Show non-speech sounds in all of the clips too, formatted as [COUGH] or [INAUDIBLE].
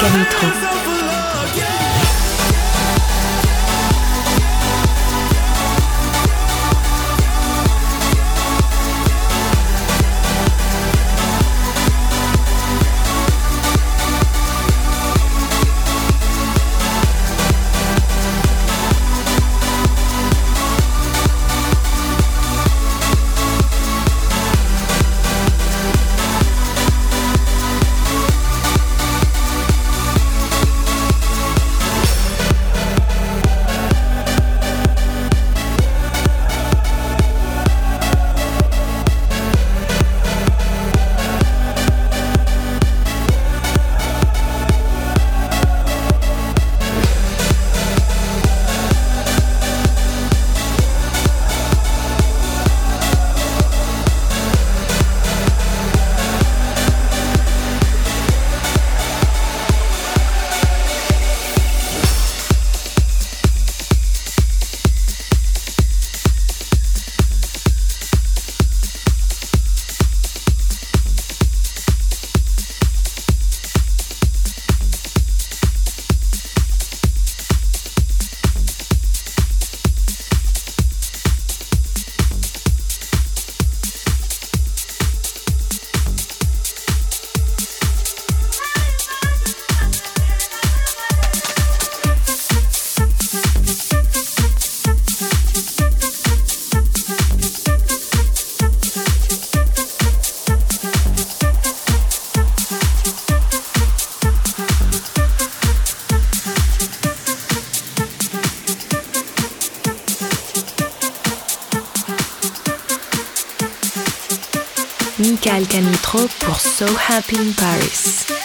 hands Happy in Paris.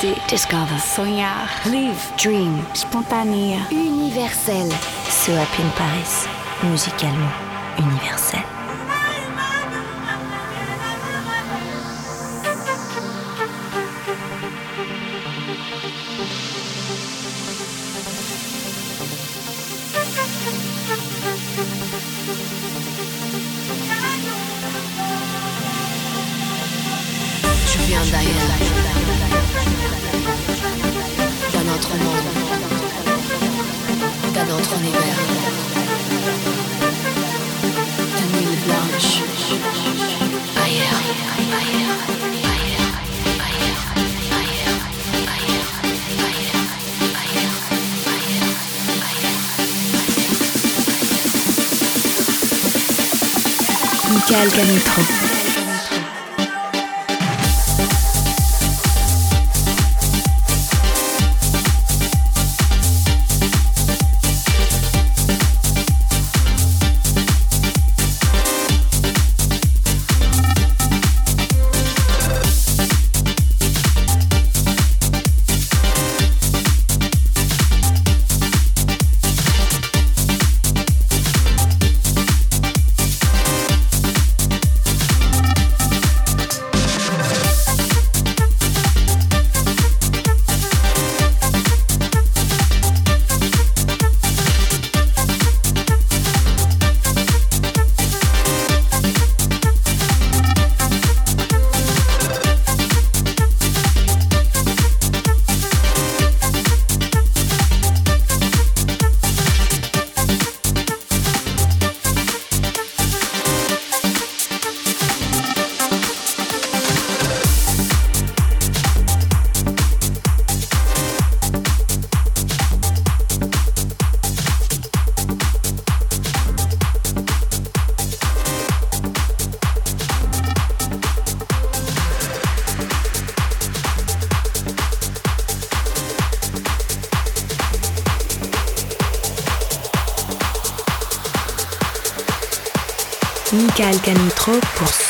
Discover. Sonhar. Live. Dream. Spontané. Universel. So Happy in Paris. Musicalement universel.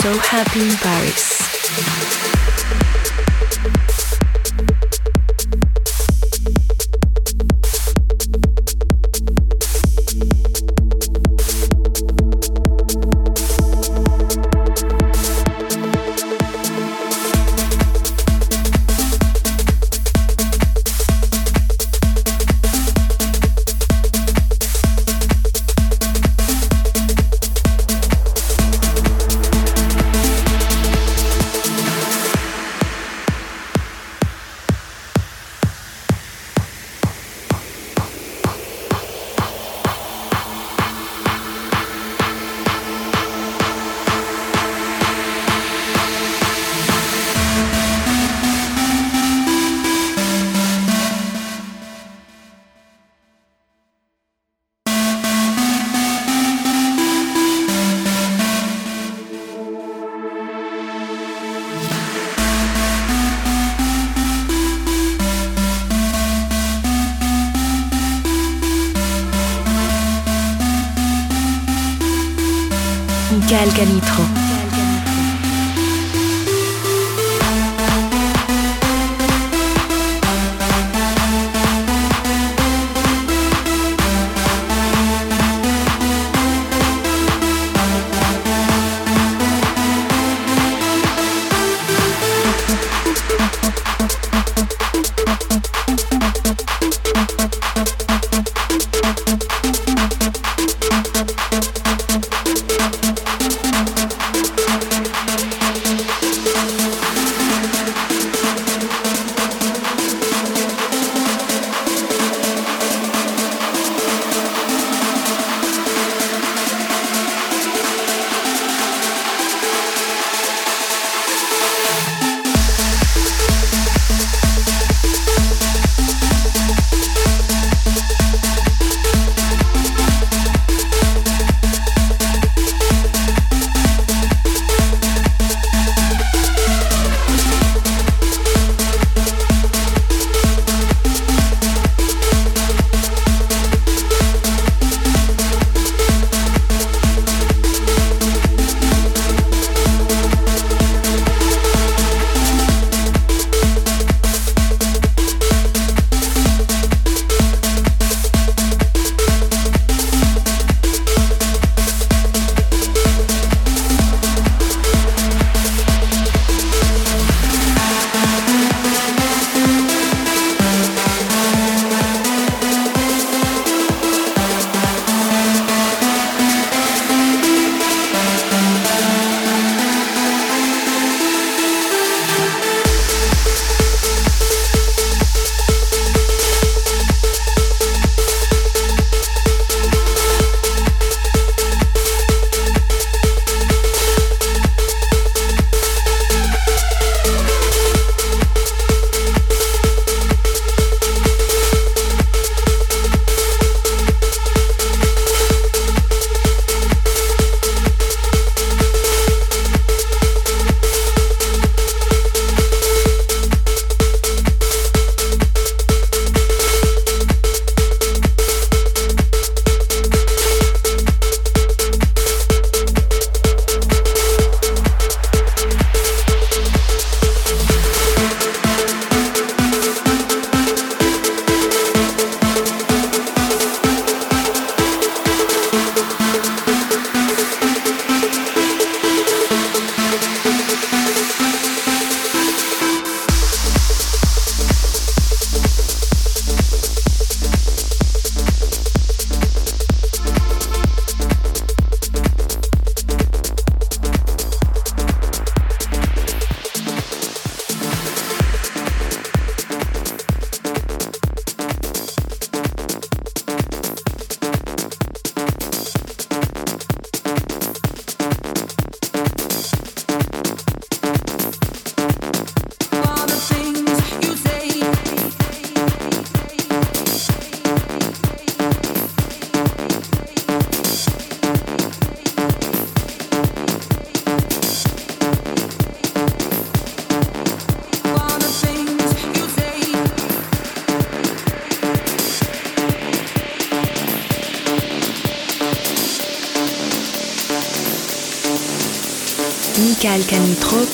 So Happy in Paris. Meganitro.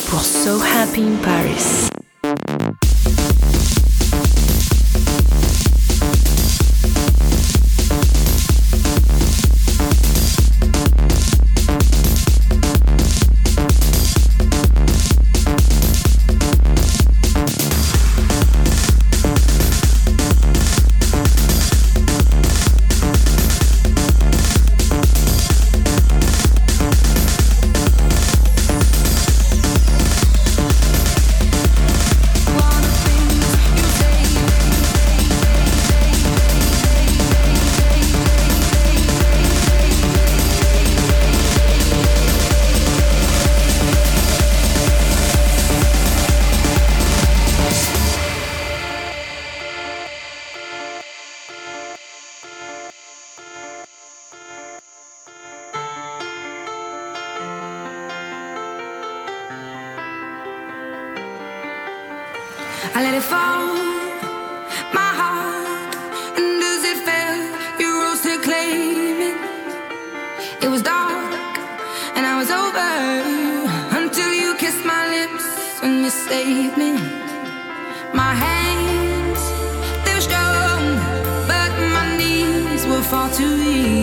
Pour So Happy in Paris. It was dark and I was over until you kissed my lips and you saved me. My hands, they were strong, but my knees were far too weak.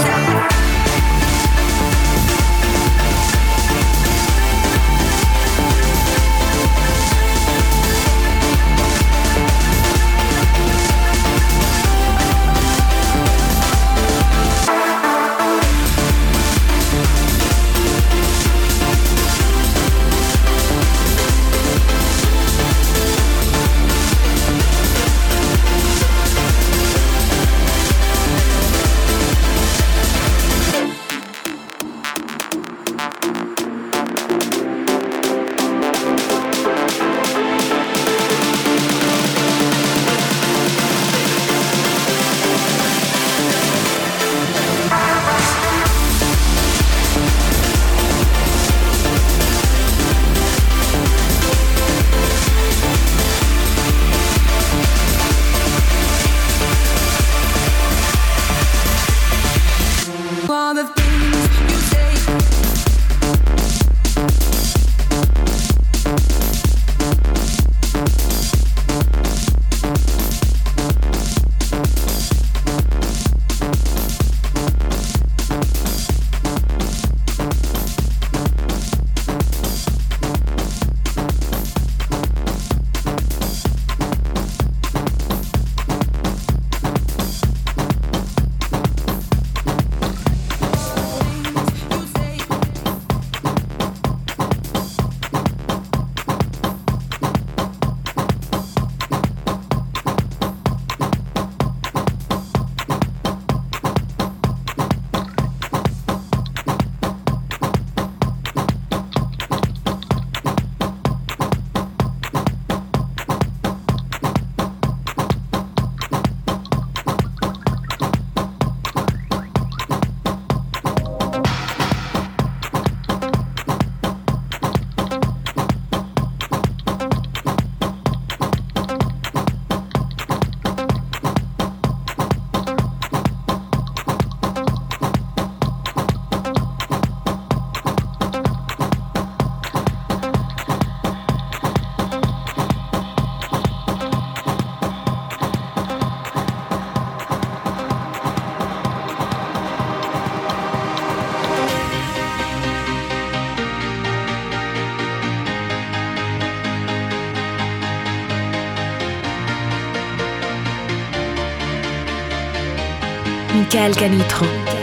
Shout Calcanitro.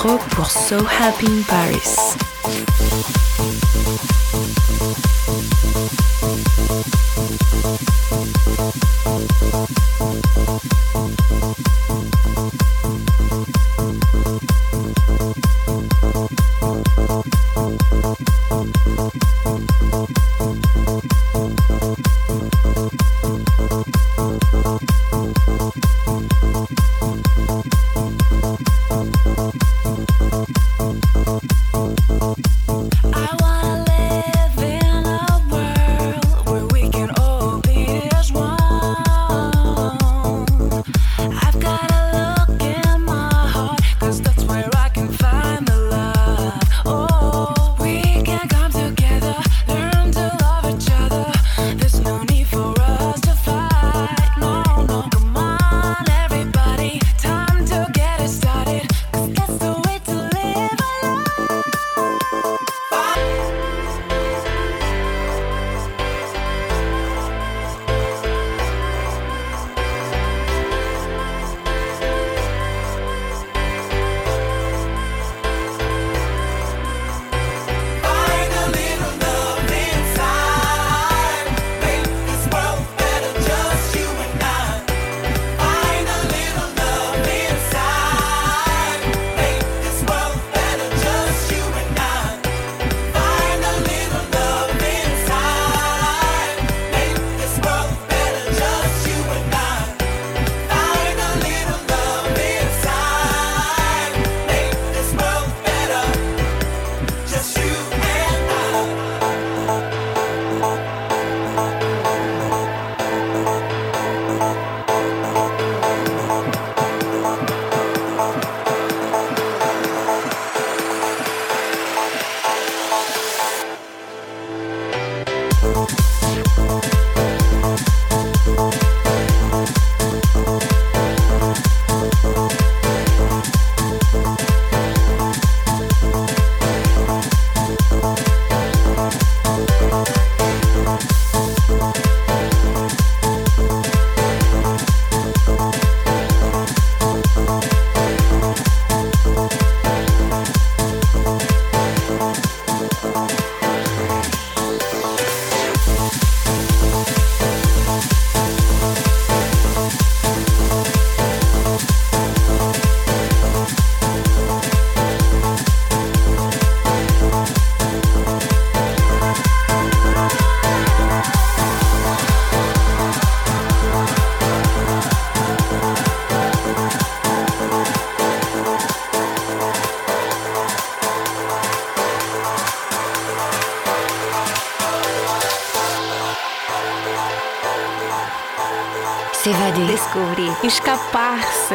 Canitro pour So Happy in Paris.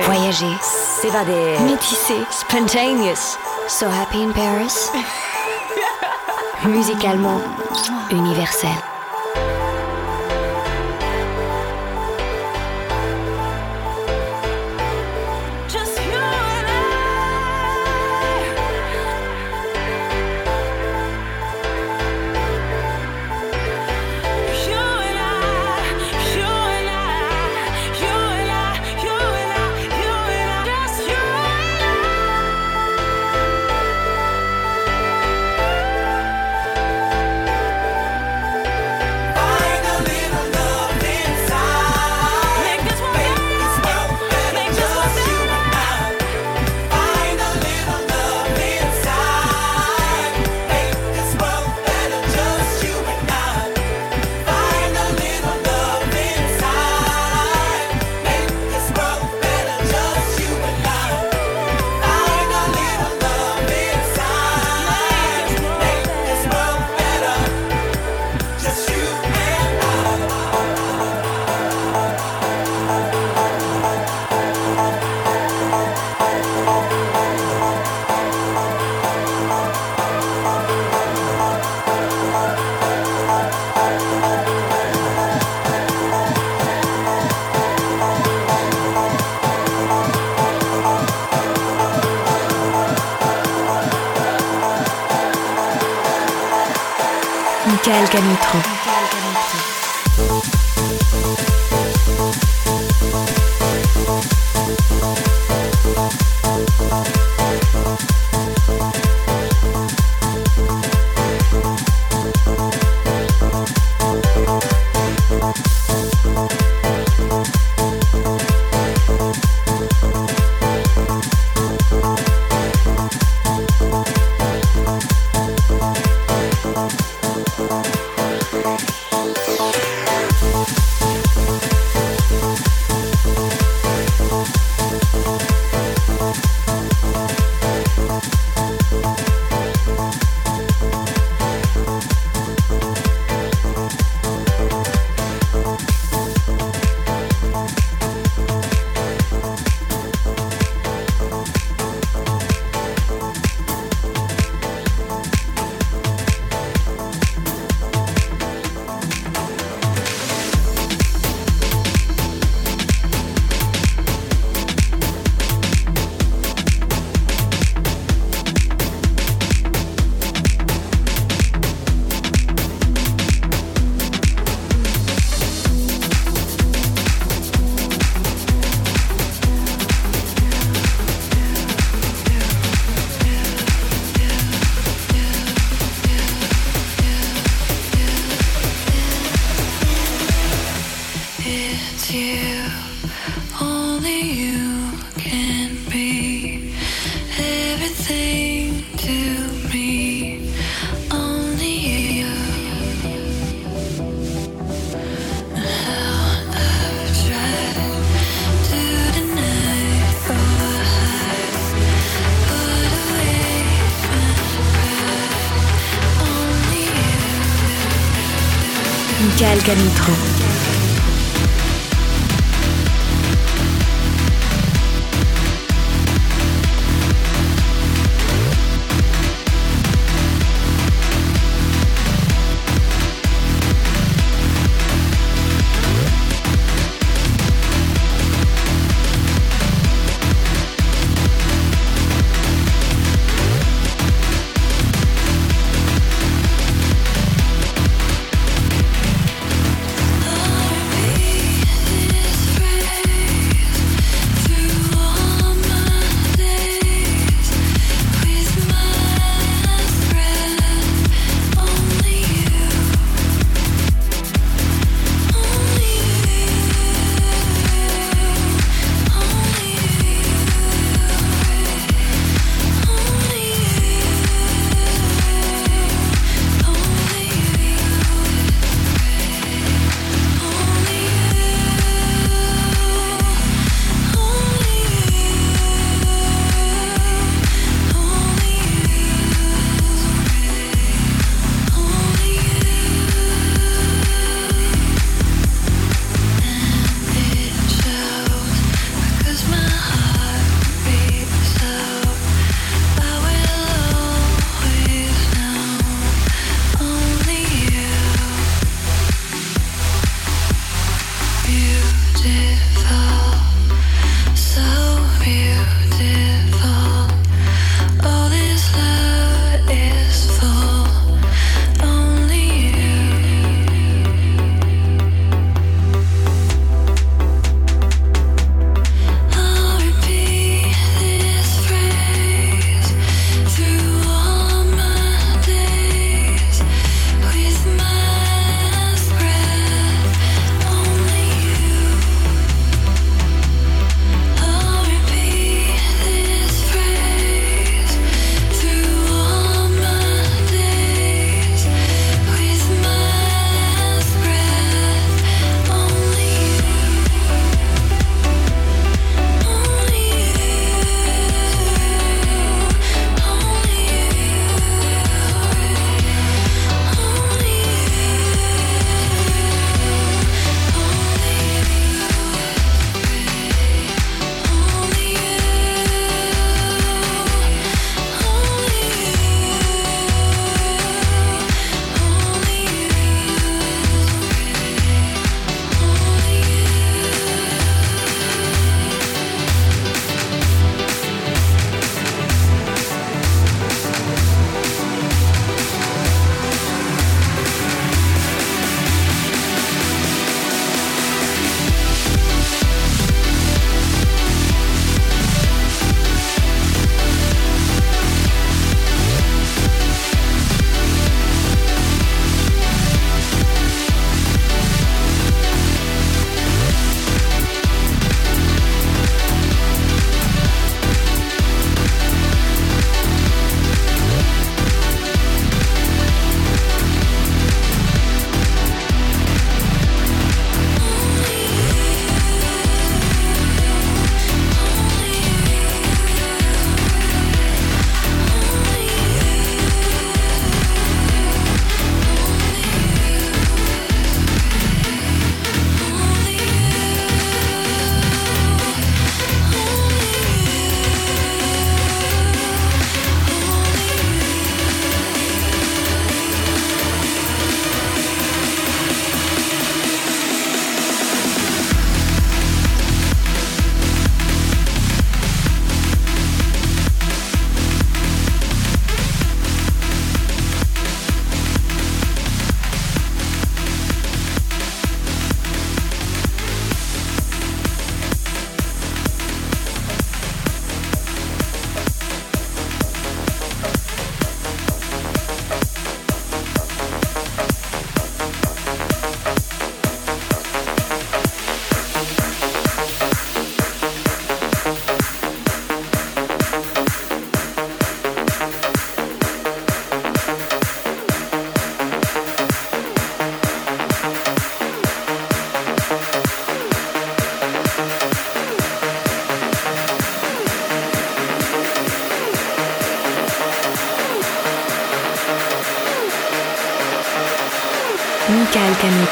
Voyager, s'évader, métisser, spontaneous, so happy in Paris, [LAUGHS] musicalement universel.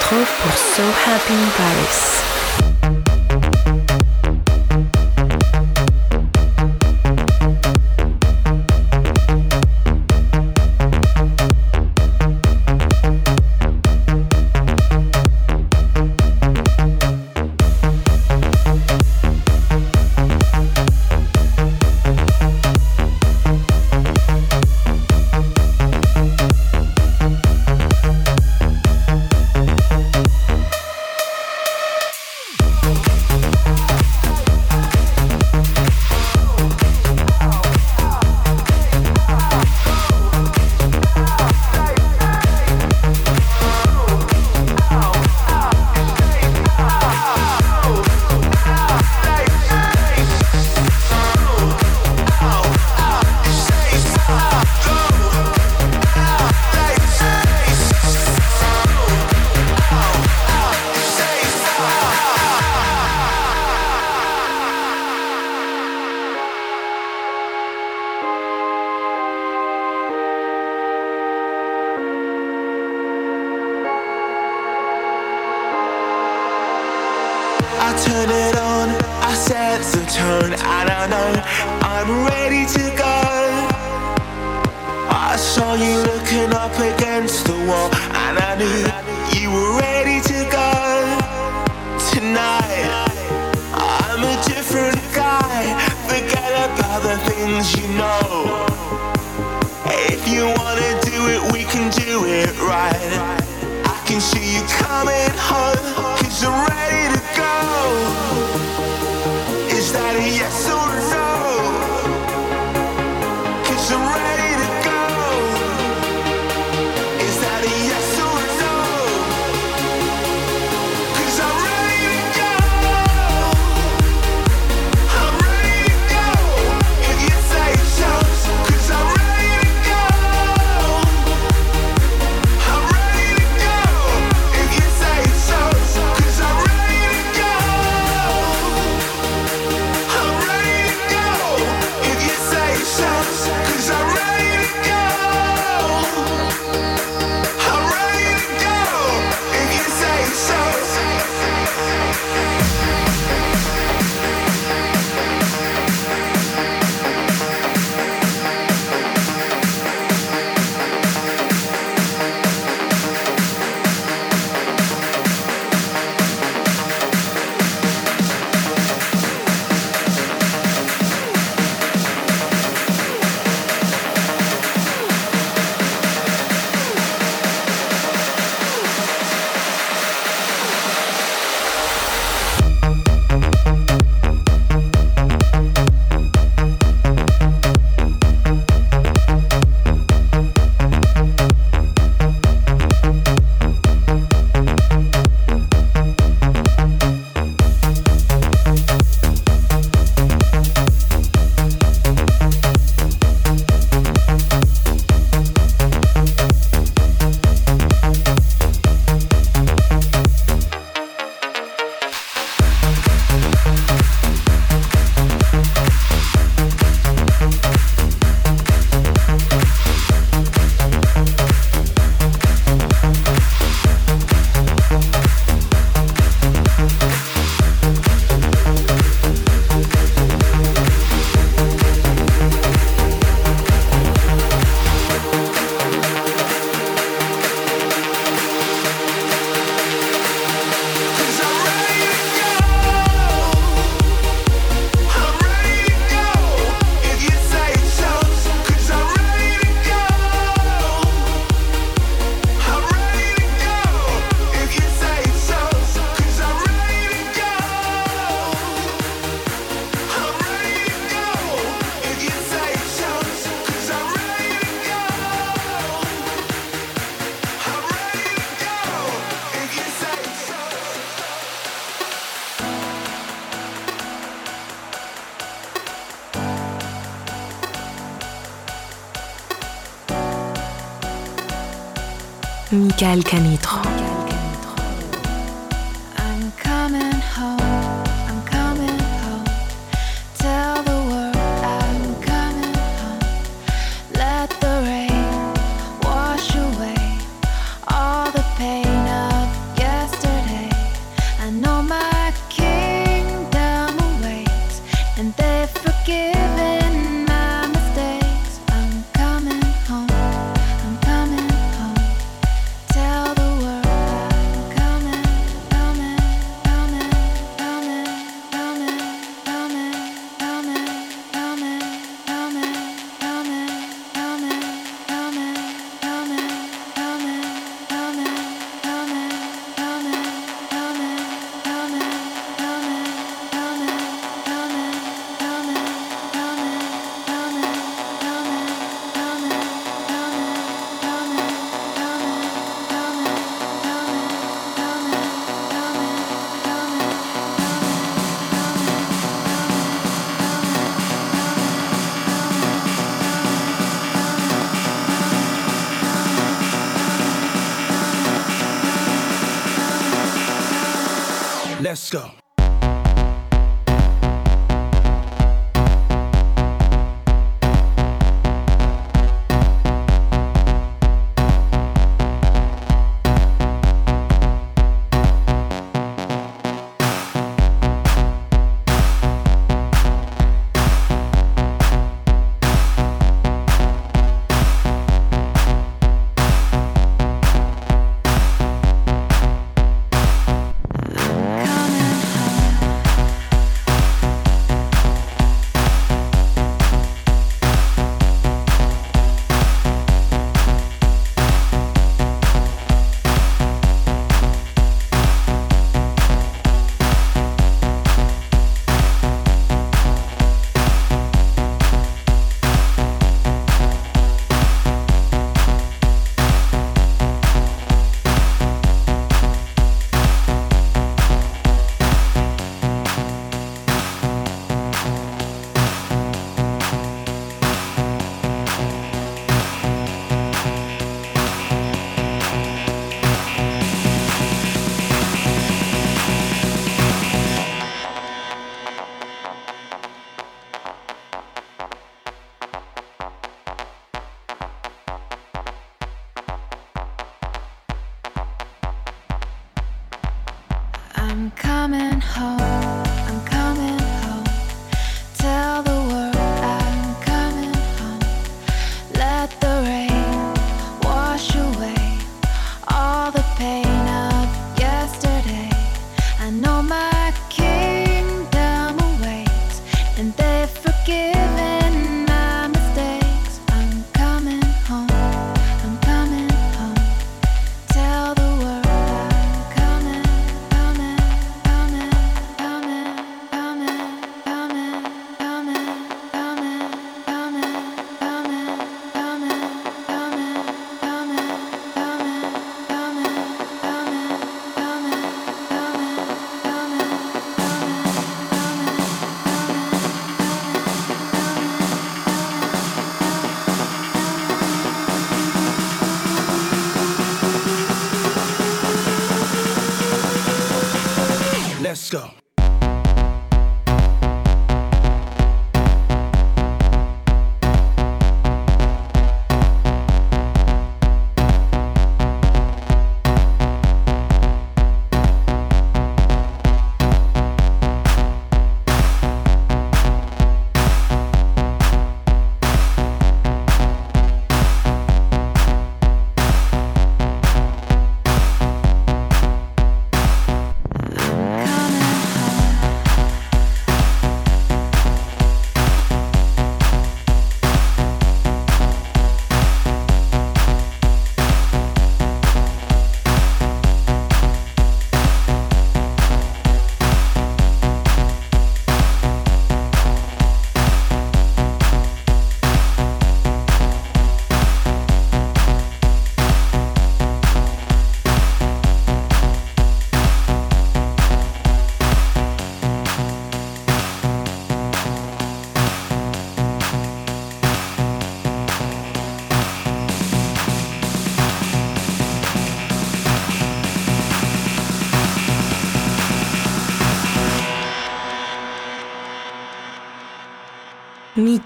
retrouve pour So Happy in Paris. you wanna do it, we can do it right. I can see you coming home. Michael Canitro.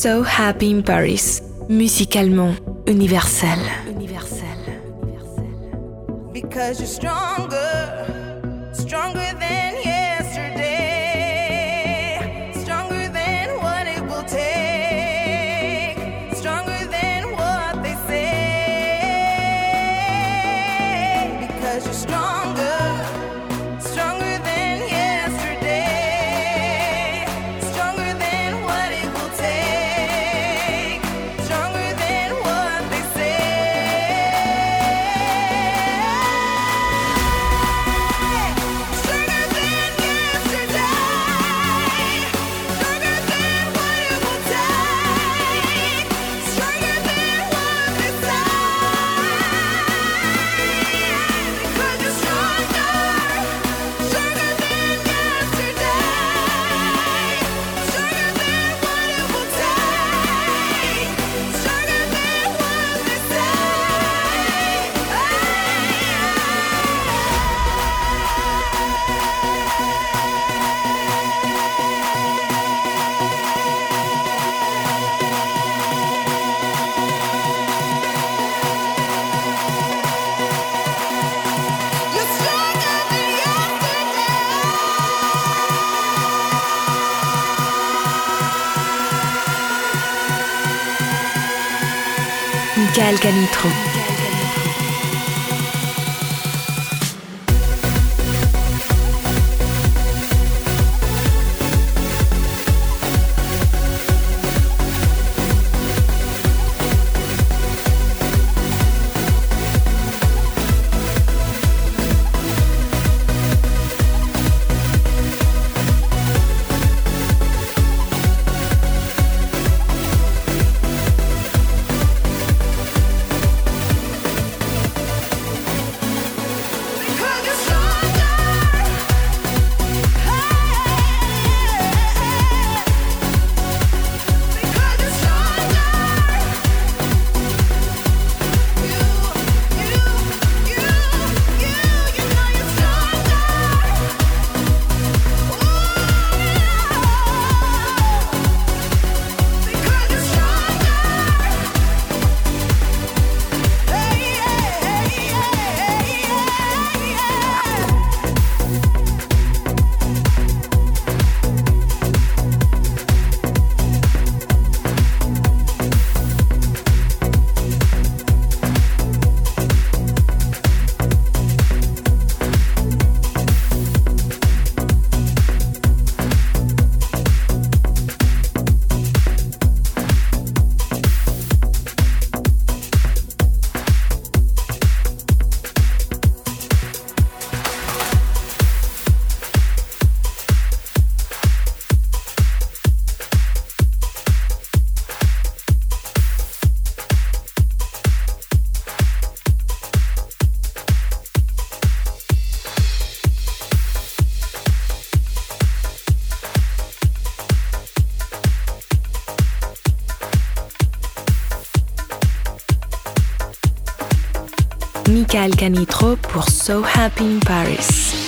So Happy in Paris, musicalement universel. universel. Because you're stronger, stronger. Pascal Canitron. Michael Canitro pour So Happy in Paris.